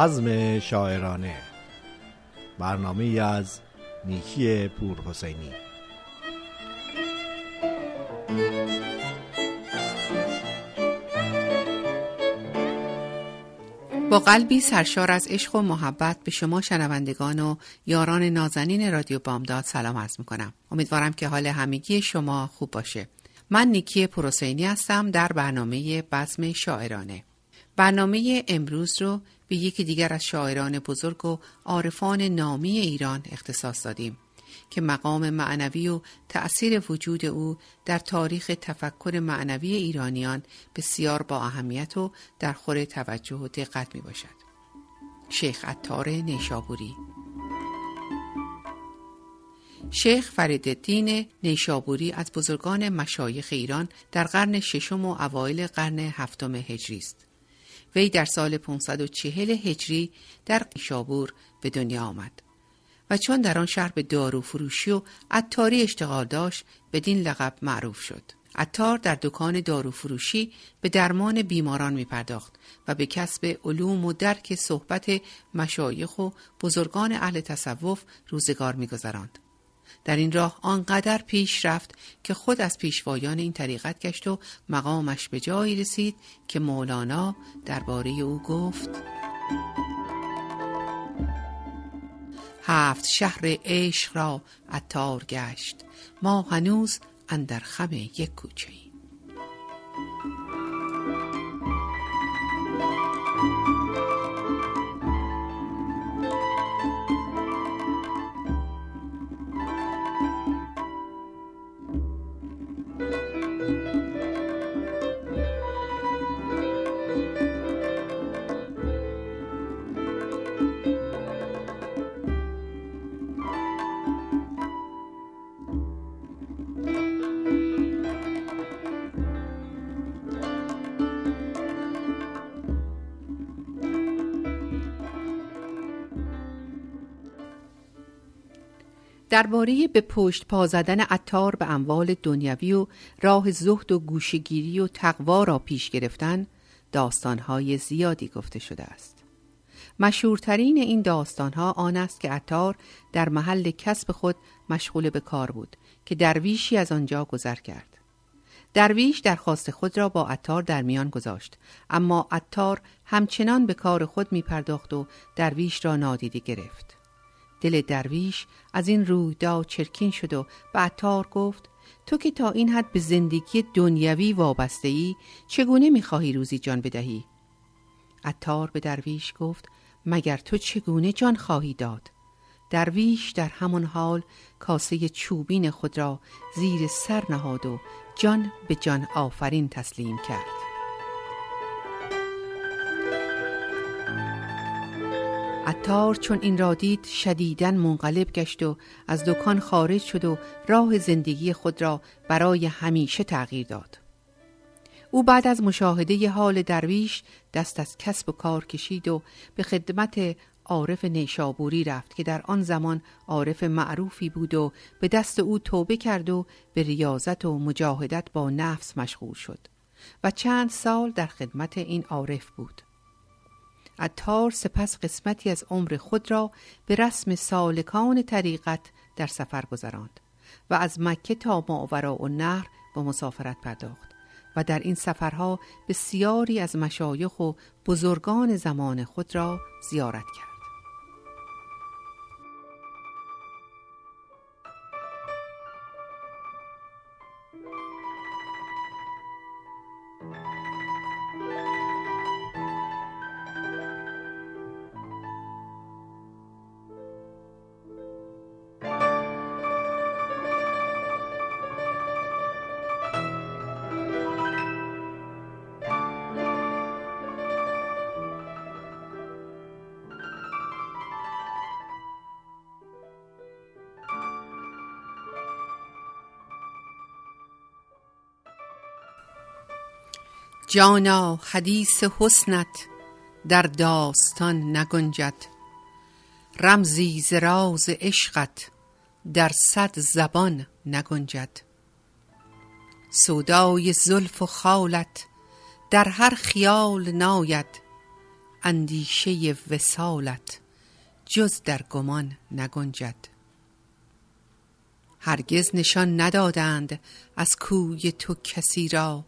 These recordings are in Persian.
بزم شاعرانه. برنامه از نیکی پور حسینی. با قلبی سرشار از عشق و محبت به شما شنوندگان و یاران نازنین رادیو بامداد سلام عرض می‌کنم. امیدوارم که حال همگی شما خوب باشه. من نیکی پروسینی هستم در برنامه بزم شاعرانه. برنامه امروز رو به یکی دیگر از شاعران بزرگ و عارفان نامی ایران اختصاص دادیم که مقام معنوی و تأثیر وجود او در تاریخ تفکر معنوی ایرانیان بسیار با اهمیت و در خور توجه و دقت می باشد. شیخ عطار نیشابوری شیخ فریدالدین نیشابوری از بزرگان مشایخ ایران در قرن ششم و اوایل قرن هفتم هجری است. وی در سال 540 هجری در نیشابور به دنیا آمد. و چون در آن شهر به دارو فروشی و عطاری اشتغال داشت بدین لقب معروف شد. عطار در دکان دارو فروشی به درمان بیماران می پرداخت و به کسب علوم و درک صحبت مشایخ و بزرگان اهل تصوف روزگار می گذراند. در این راه آنقدر پیش رفت که خود از پیشوایان این طریقت گشت و مقامش به جایی رسید که مولانا درباره او گفت هفت شهر عشق را عطار گشت ما هنوز اندر خم یک کوچه درباره به پشت پا زدن عطار به اموال دنیوی و راه زهد و گوشگیری و تقوا را پیش گرفتن داستانهای زیادی گفته شده است. مشهورترین این داستانها آن است که عطار در محل کسب خود مشغول به کار بود که درویشی از آنجا گذر کرد. درویش درخواست خود را با عطار در میان گذاشت اما عطار همچنان به کار خود می پرداخت و درویش را نادیده گرفت. دل درویش از این رویداد چرکین شد و به عطار گفت تو که تا این حد به زندگی دنیوی وابسته ای چگونه می‌خواهی روزی جان بدهی؟ عطار به درویش گفت مگر تو چگونه جان خواهی داد؟ درویش در همان حال کاسه چوبین خود را زیر سر نهاد و جان به جان آفرین تسلیم کرد. عطار چون این را دید شدیدن منقلب گشت و از دکان خارج شد و راه زندگی خود را برای همیشه تغییر داد. او بعد از مشاهده حال درویش دست از کسب و کار کشید و به خدمت عارف نیشابوری رفت که در آن زمان عارف معروفی بود و به دست او توبه کرد و به ریاضت و مجاهدت با نفس مشغول شد و چند سال در خدمت این عارف بود. عطار سپس قسمتی از عمر خود را به رسم سالکان طریقت در سفر گذراند و از مکه تا ماورا و نهر به مسافرت پرداخت و در این سفرها بسیاری از مشایخ و بزرگان زمان خود را زیارت کرد. جانا حدیث حسنت در داستان نگنجد. رمزی ز راز عشقت در صد زبان نگنجد. سودای زلف و خالت در هر خیال ناید اندیشه وسالت جز در گمان نگنجد. هرگز نشان ندادند از کوی تو کسی را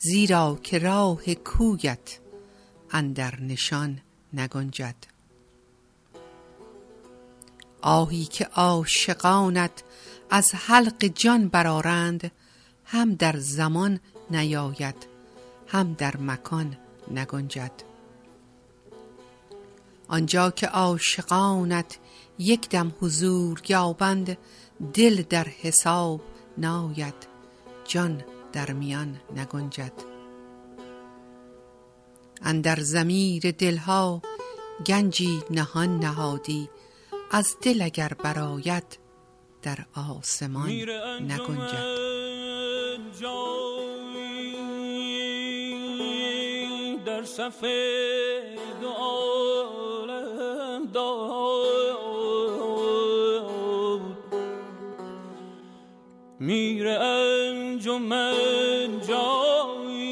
زیرا که راه کویت اندر نشان نگنجد. آهی که عاشقانت از حلق جان برارند هم در زمان نیاید هم در مکان نگنجد. آنجا که عاشقانت یک دم حضور یابند دل در حساب ناید جان در میان نگنجد. اندر زمیر دلها گنجی نهان نهادی از دل اگر براید در آسمان نگنجد. در سفید عالم داد میر انجمن جایی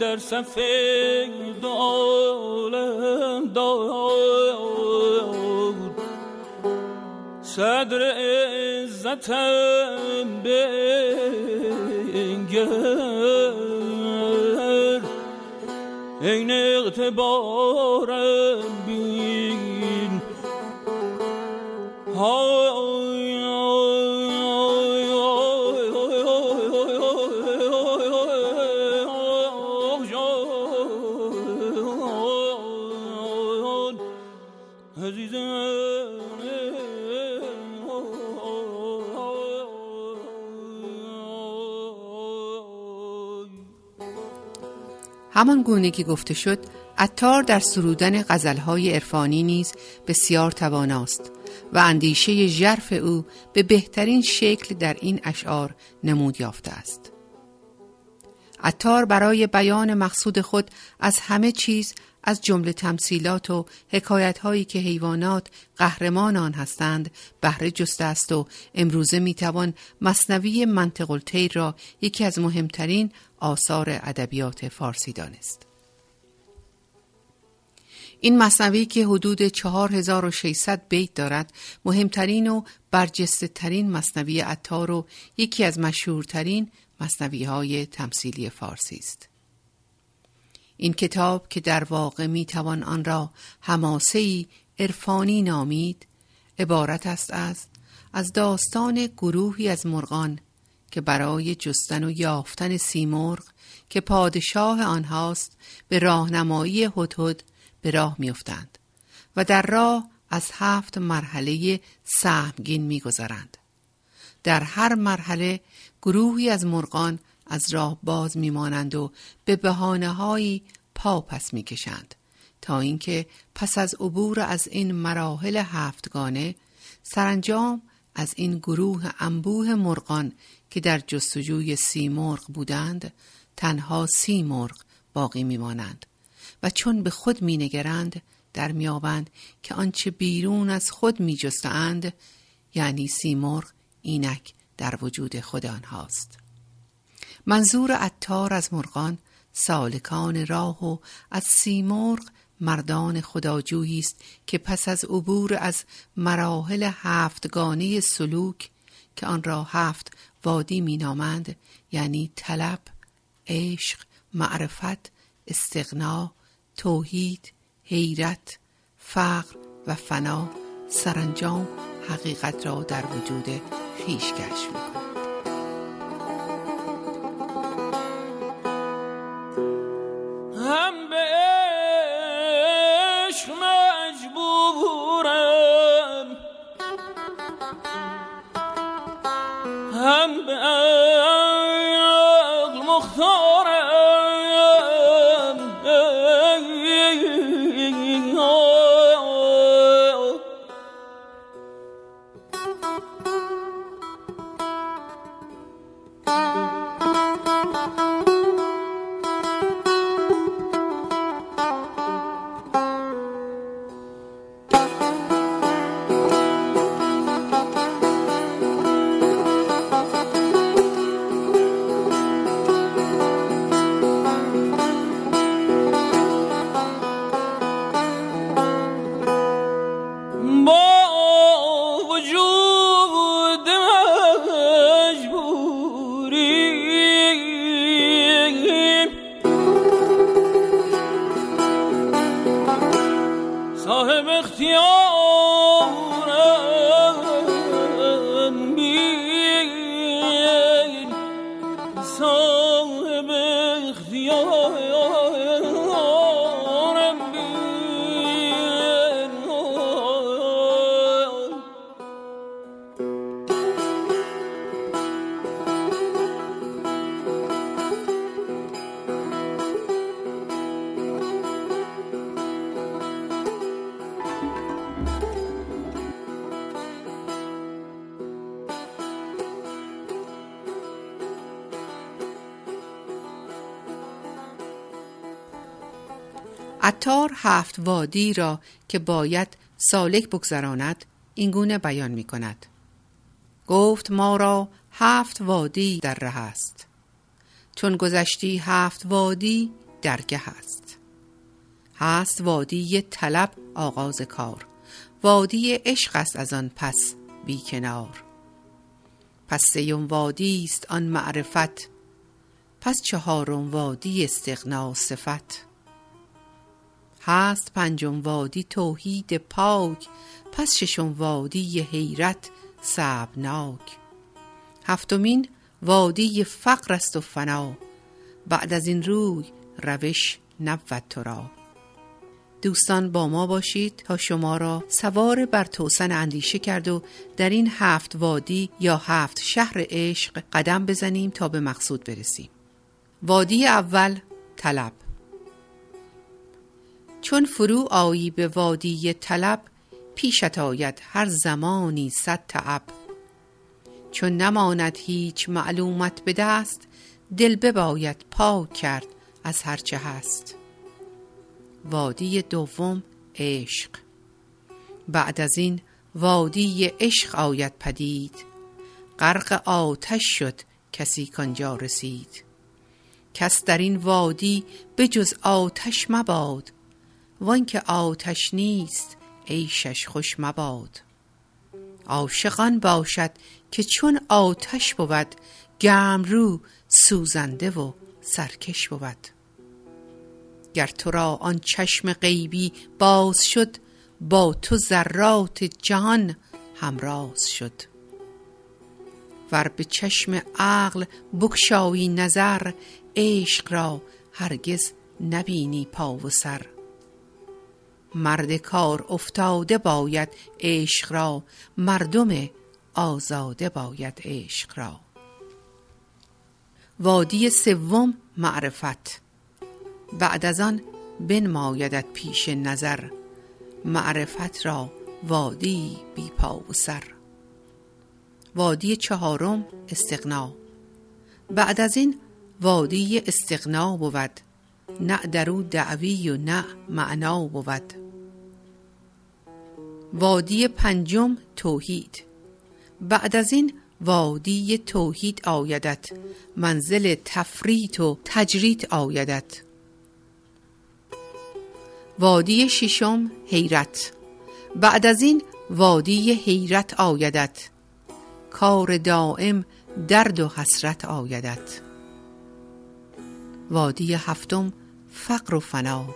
در سفید عالم داد صدر عزتم بنگر. این اعتبارم بین. همان گونه که گفته شد اتار در سرودن غزلهای عرفانی نیز بسیار تواناست و اندیشه ژرف او به بهترین شکل در این اشعار نمود یافته است. اتار برای بیان مقصود خود از همه چیز از جمله تمثیلات و حکایت هایی که حیوانات قهرمان آن هستند بهره جسته است و امروزه می‌توان مصنوی منطق الطیر را یکی از مهمترین آثار ادبیات فارسی دانست. این مصنوی که حدود 4600 بیت دارد مهمترین و برجسته ترین مصنوی عطار و یکی از مشهورترین مصنوی های تمثیلی فارسی است. این کتاب که در واقع می توان آن را حماسه عرفانی نامید عبارت است از از داستان گروهی از مرغان که برای جستن و یافتن سیمرغ که پادشاه آنهاست به راهنمایی هدهد به راه میافتند و در راه از هفت مرحله سهمگین میگذرند در هر مرحله گروهی از مرغان از راه باز میمانند و به بهانه هایی پا پس می‌کشند. تا اینکه پس از عبور از این مراحل هفتگانه سرانجام از این گروه انبوه مرغان که در جستجوی سی مرغ بودند تنها سی مرغ باقی میمانند و چون به خود مینگرند در میابند که آنچه بیرون از خود میجستند یعنی سی مرغ اینک در وجود خود آنهاست. منظور عطار از مرغان سالکان راه و از سیمرغ مردان خداجویی است که پس از عبور از مراحل هفتگانه سلوک که آن را هفت وادی مینامند یعنی طلب عشق معرفت استغنا توحید حیرت فقر و فنا سرانجام حقیقت را در وجود خیش کشف می‌کند عطار هفت وادی را که باید سالک بگذراند اینگونه بیان می کند. گفت ما را هفت وادی در ره است. چون گذشتی هفت وادی درگه است. هست وادی طلب آغاز کار. وادی عشق است از آن پس بی کنار. پس سیم وادی است آن معرفت پس چهارم وادی استغنا صفت هست پنجم وادی توحید پاک پس ششم وادی حیرت صعبناک هفتمین وادی فقر است و فنا بعد از این روی روش نبود تو دوستان با ما باشید تا شما را سوار بر توسن اندیشه کرد و در این هفت وادی یا هفت شهر عشق قدم بزنیم تا به مقصود برسیم. وادی اول طلب. چون فرو آیی به وادی طلب پیشت آید هر زمانی صد تعب. چون نماند هیچ معلومت به دست دل بباید پاک کرد از هرچه هست. وادی دوم عشق. بعد از این وادی عشق آید پدید. غرق آتش شد کسی کانجا رسید. کس در این وادی به جز آتش مباد وانکه آتش نیست عیشش خوش مباد. عاشقان باشد که چون آتش بود گرم رو سوزنده و سرکش بود. گر تو را آن چشم غیبی باز شد با تو ذرات جهان همراز شد. ور به چشم عقل بگشایی نظر عشق را هرگز نبینی پا و سر. مرد کار افتاده باید عشق را مردم آزاده باید عشق را. وادی سوم معرفت. بعد از آن بنمایدت پیش نظر. معرفت را وادی بی پا و سر. وادی چهارم استغنا. بعد از این وادی استغنا بود. نه درو دعوی و نه معنا بود. وادی پنجم توحید. بعد از این وادی توحید آیدت. منزل تفریط و تجرید آیدت. وادی ششم حیرت. بعد از این وادی حیرت آیدت. کار دائم درد و حسرت آیدت. وادی هفتم فقر و فنا.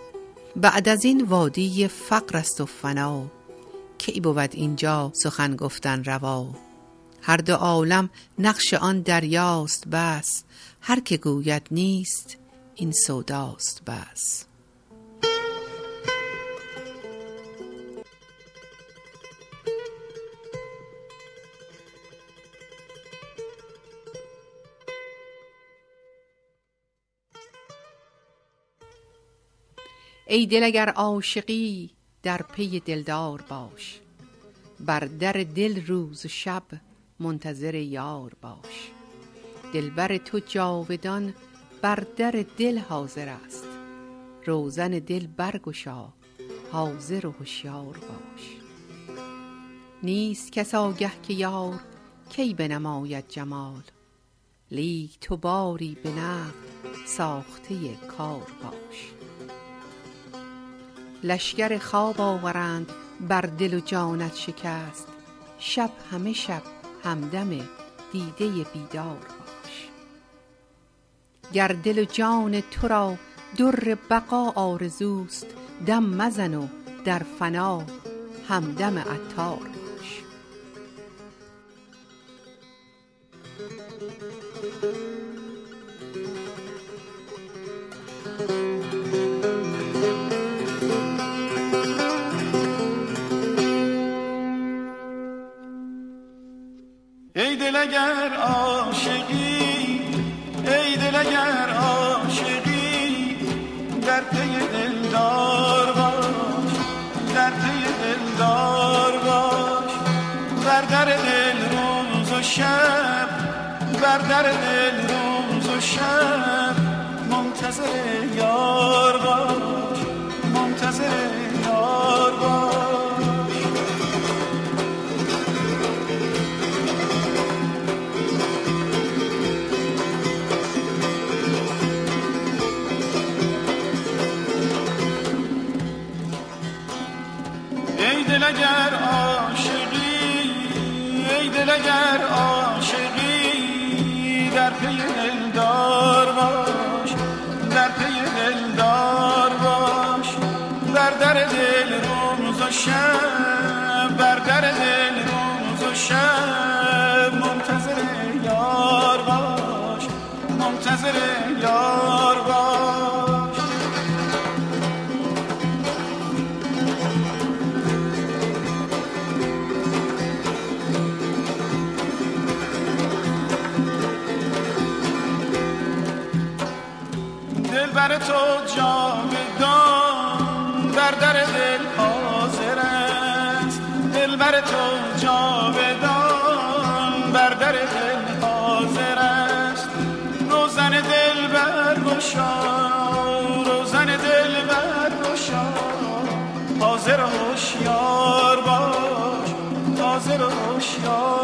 بعد از این وادی فقر است و فنا. کی بود اینجا سخن گفتن روا؟ هر دو عالم نقش آن دریاست بس هر که گوید نیست این سوداست بس. ای دل اگر عاشقی در پی دلدار باش. بر در دل روز و شب منتظر یار باش. دلبر تو جاودان بر در دل حاضر است. روزن دل برگشا حاضر و هوشیار باش. نیست کس آگه که یار کی بنماید جمال. لیک تو باری به نقد ساخته کار باش. لشگر خواب آورند بر دل و جانت شکست. شب همه شب همدم دیده بیدار باش. گر دل و جان تو را در بقا آرزوست دم مزن و در فنا همدم عطار. ای دل اگر عاشقی ای دل اگر عاشقی در پی دلدار باش در پی دلدار باش بر در دل روز و شب بر در دل روز و شب منتظر دلدار باش در پی دلدار باش بر در دل روز و شب بر در دل روز و شب. تو جاودان بر در دل حاضر است. دل بر تو جاودان بر در دل حاضر است. روزن دل برگشا روزن دل برگشا حاضر و هوشیار باش حاضر و هوشیار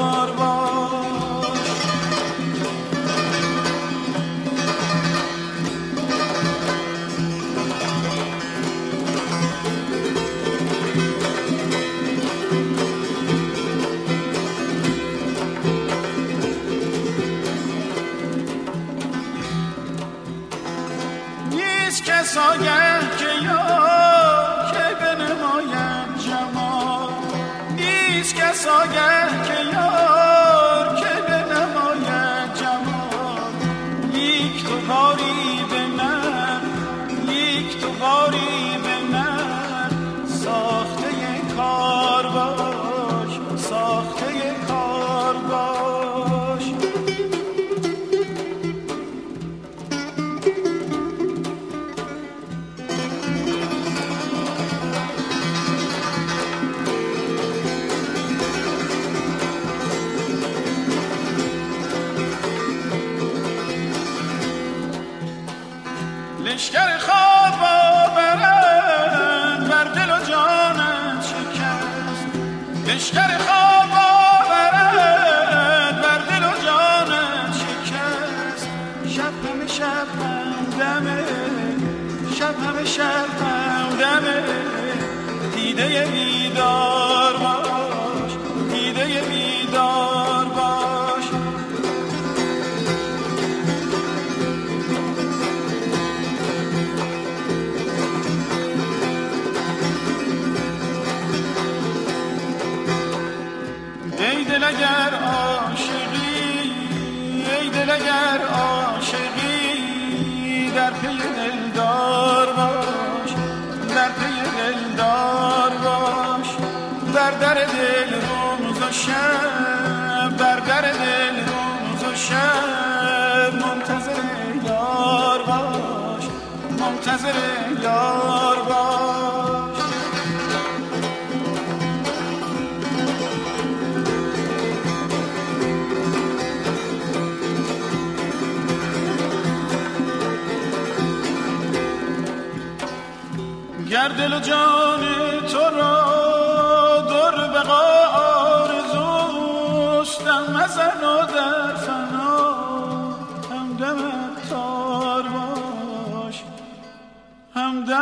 شب بر در دل روز و شب منتظر یار باش منتظر یار باش. گر دل و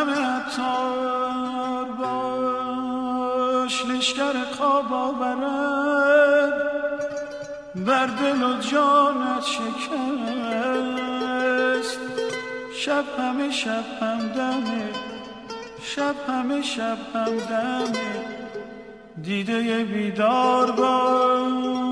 همدم تار باش لشکر خواب آورد بر دل و جانت شکست. شب همه شب همدمه شب همه شب همدمه دیده بیدار باش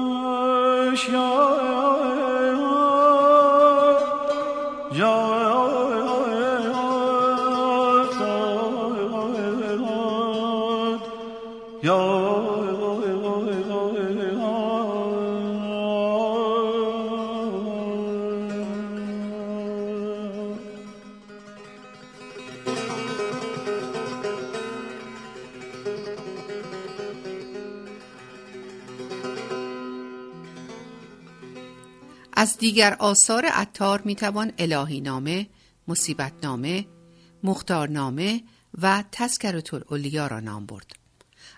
از دیگر آثار عطار می‌توان الهی نامه، مصیبت نامه، مختارنامه و تذکرت الاولیا را نام برد.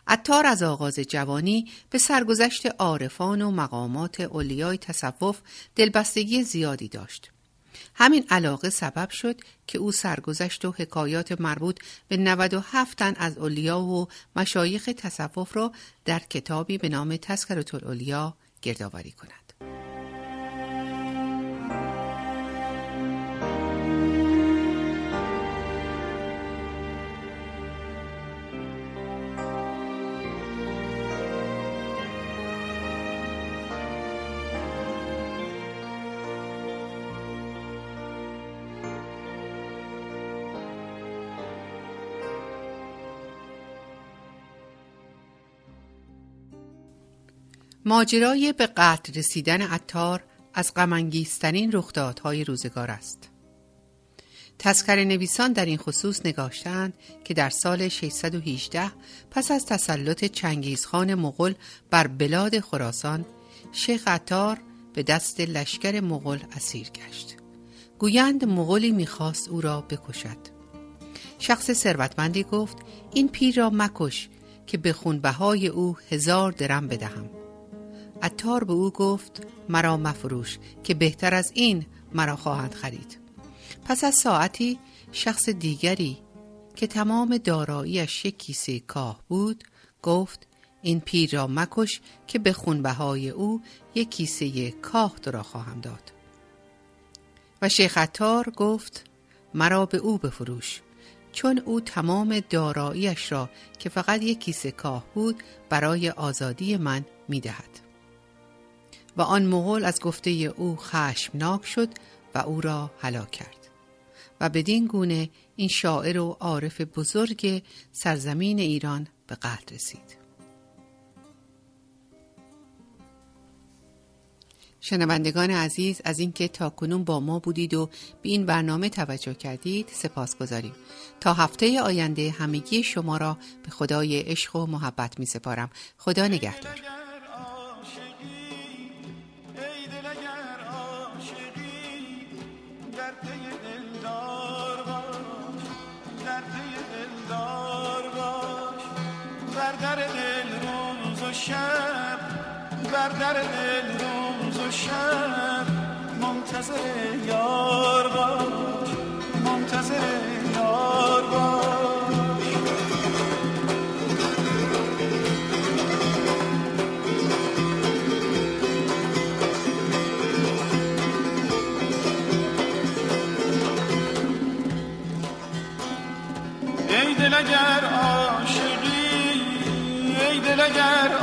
عطار از آغاز جوانی به سرگذشت عارفان و مقامات اولیای تصوف دلبستگی زیادی داشت. همین علاقه سبب شد که او سرگذشت و حکایات مربوط به 97 تن از اولیا و مشایخ تصوف را در کتابی به نام تذکرت الاولیا گردآوری کند. ماجرای به قتل رسیدن عطار از غمانگیزترین رخدادهای روزگار است. تذکر نویسان در این خصوص نگاشتند که در سال 618 پس از تسلط چنگیزخان مغل بر بلاد خراسان شیخ عطار به دست لشکر مغل اسیر گشت. گویند مغلی می‌خواست او را بکشد. شخص ثروتمندی گفت این پیر را مکش که به خونبهای او هزار درم بدهم. اتار به او گفت مرا مفروش که بهتر از این مرا خواهند خرید. پس از ساعتی شخص دیگری که تمام داراییش یک کیسه کاه بود گفت این پیر را مکش که به خونبهای او یک کیسه کاه را خواهم داد. و شیخ اتار گفت مرا به او بفروش چون او تمام داراییش را که فقط یک کیسه کاه بود برای آزادی من می‌دهد. و آن مغول از گفته او خشمناک شد و او را هلاک کرد. و بدین گونه این شاعر و عارف بزرگ سرزمین ایران به قتل رسید. شنوندگان عزیز از اینکه تاکنون با ما بودید و به این برنامه توجه کردید سپاس گذاریم. تا هفته آینده همگی شما را به خدای عشق و محبت می سپارم خدا نگهدار. شب بر در دل روز و شب منتظر یار باش منتظر یار باش. ای دل اگر عاشقی ای دل اگر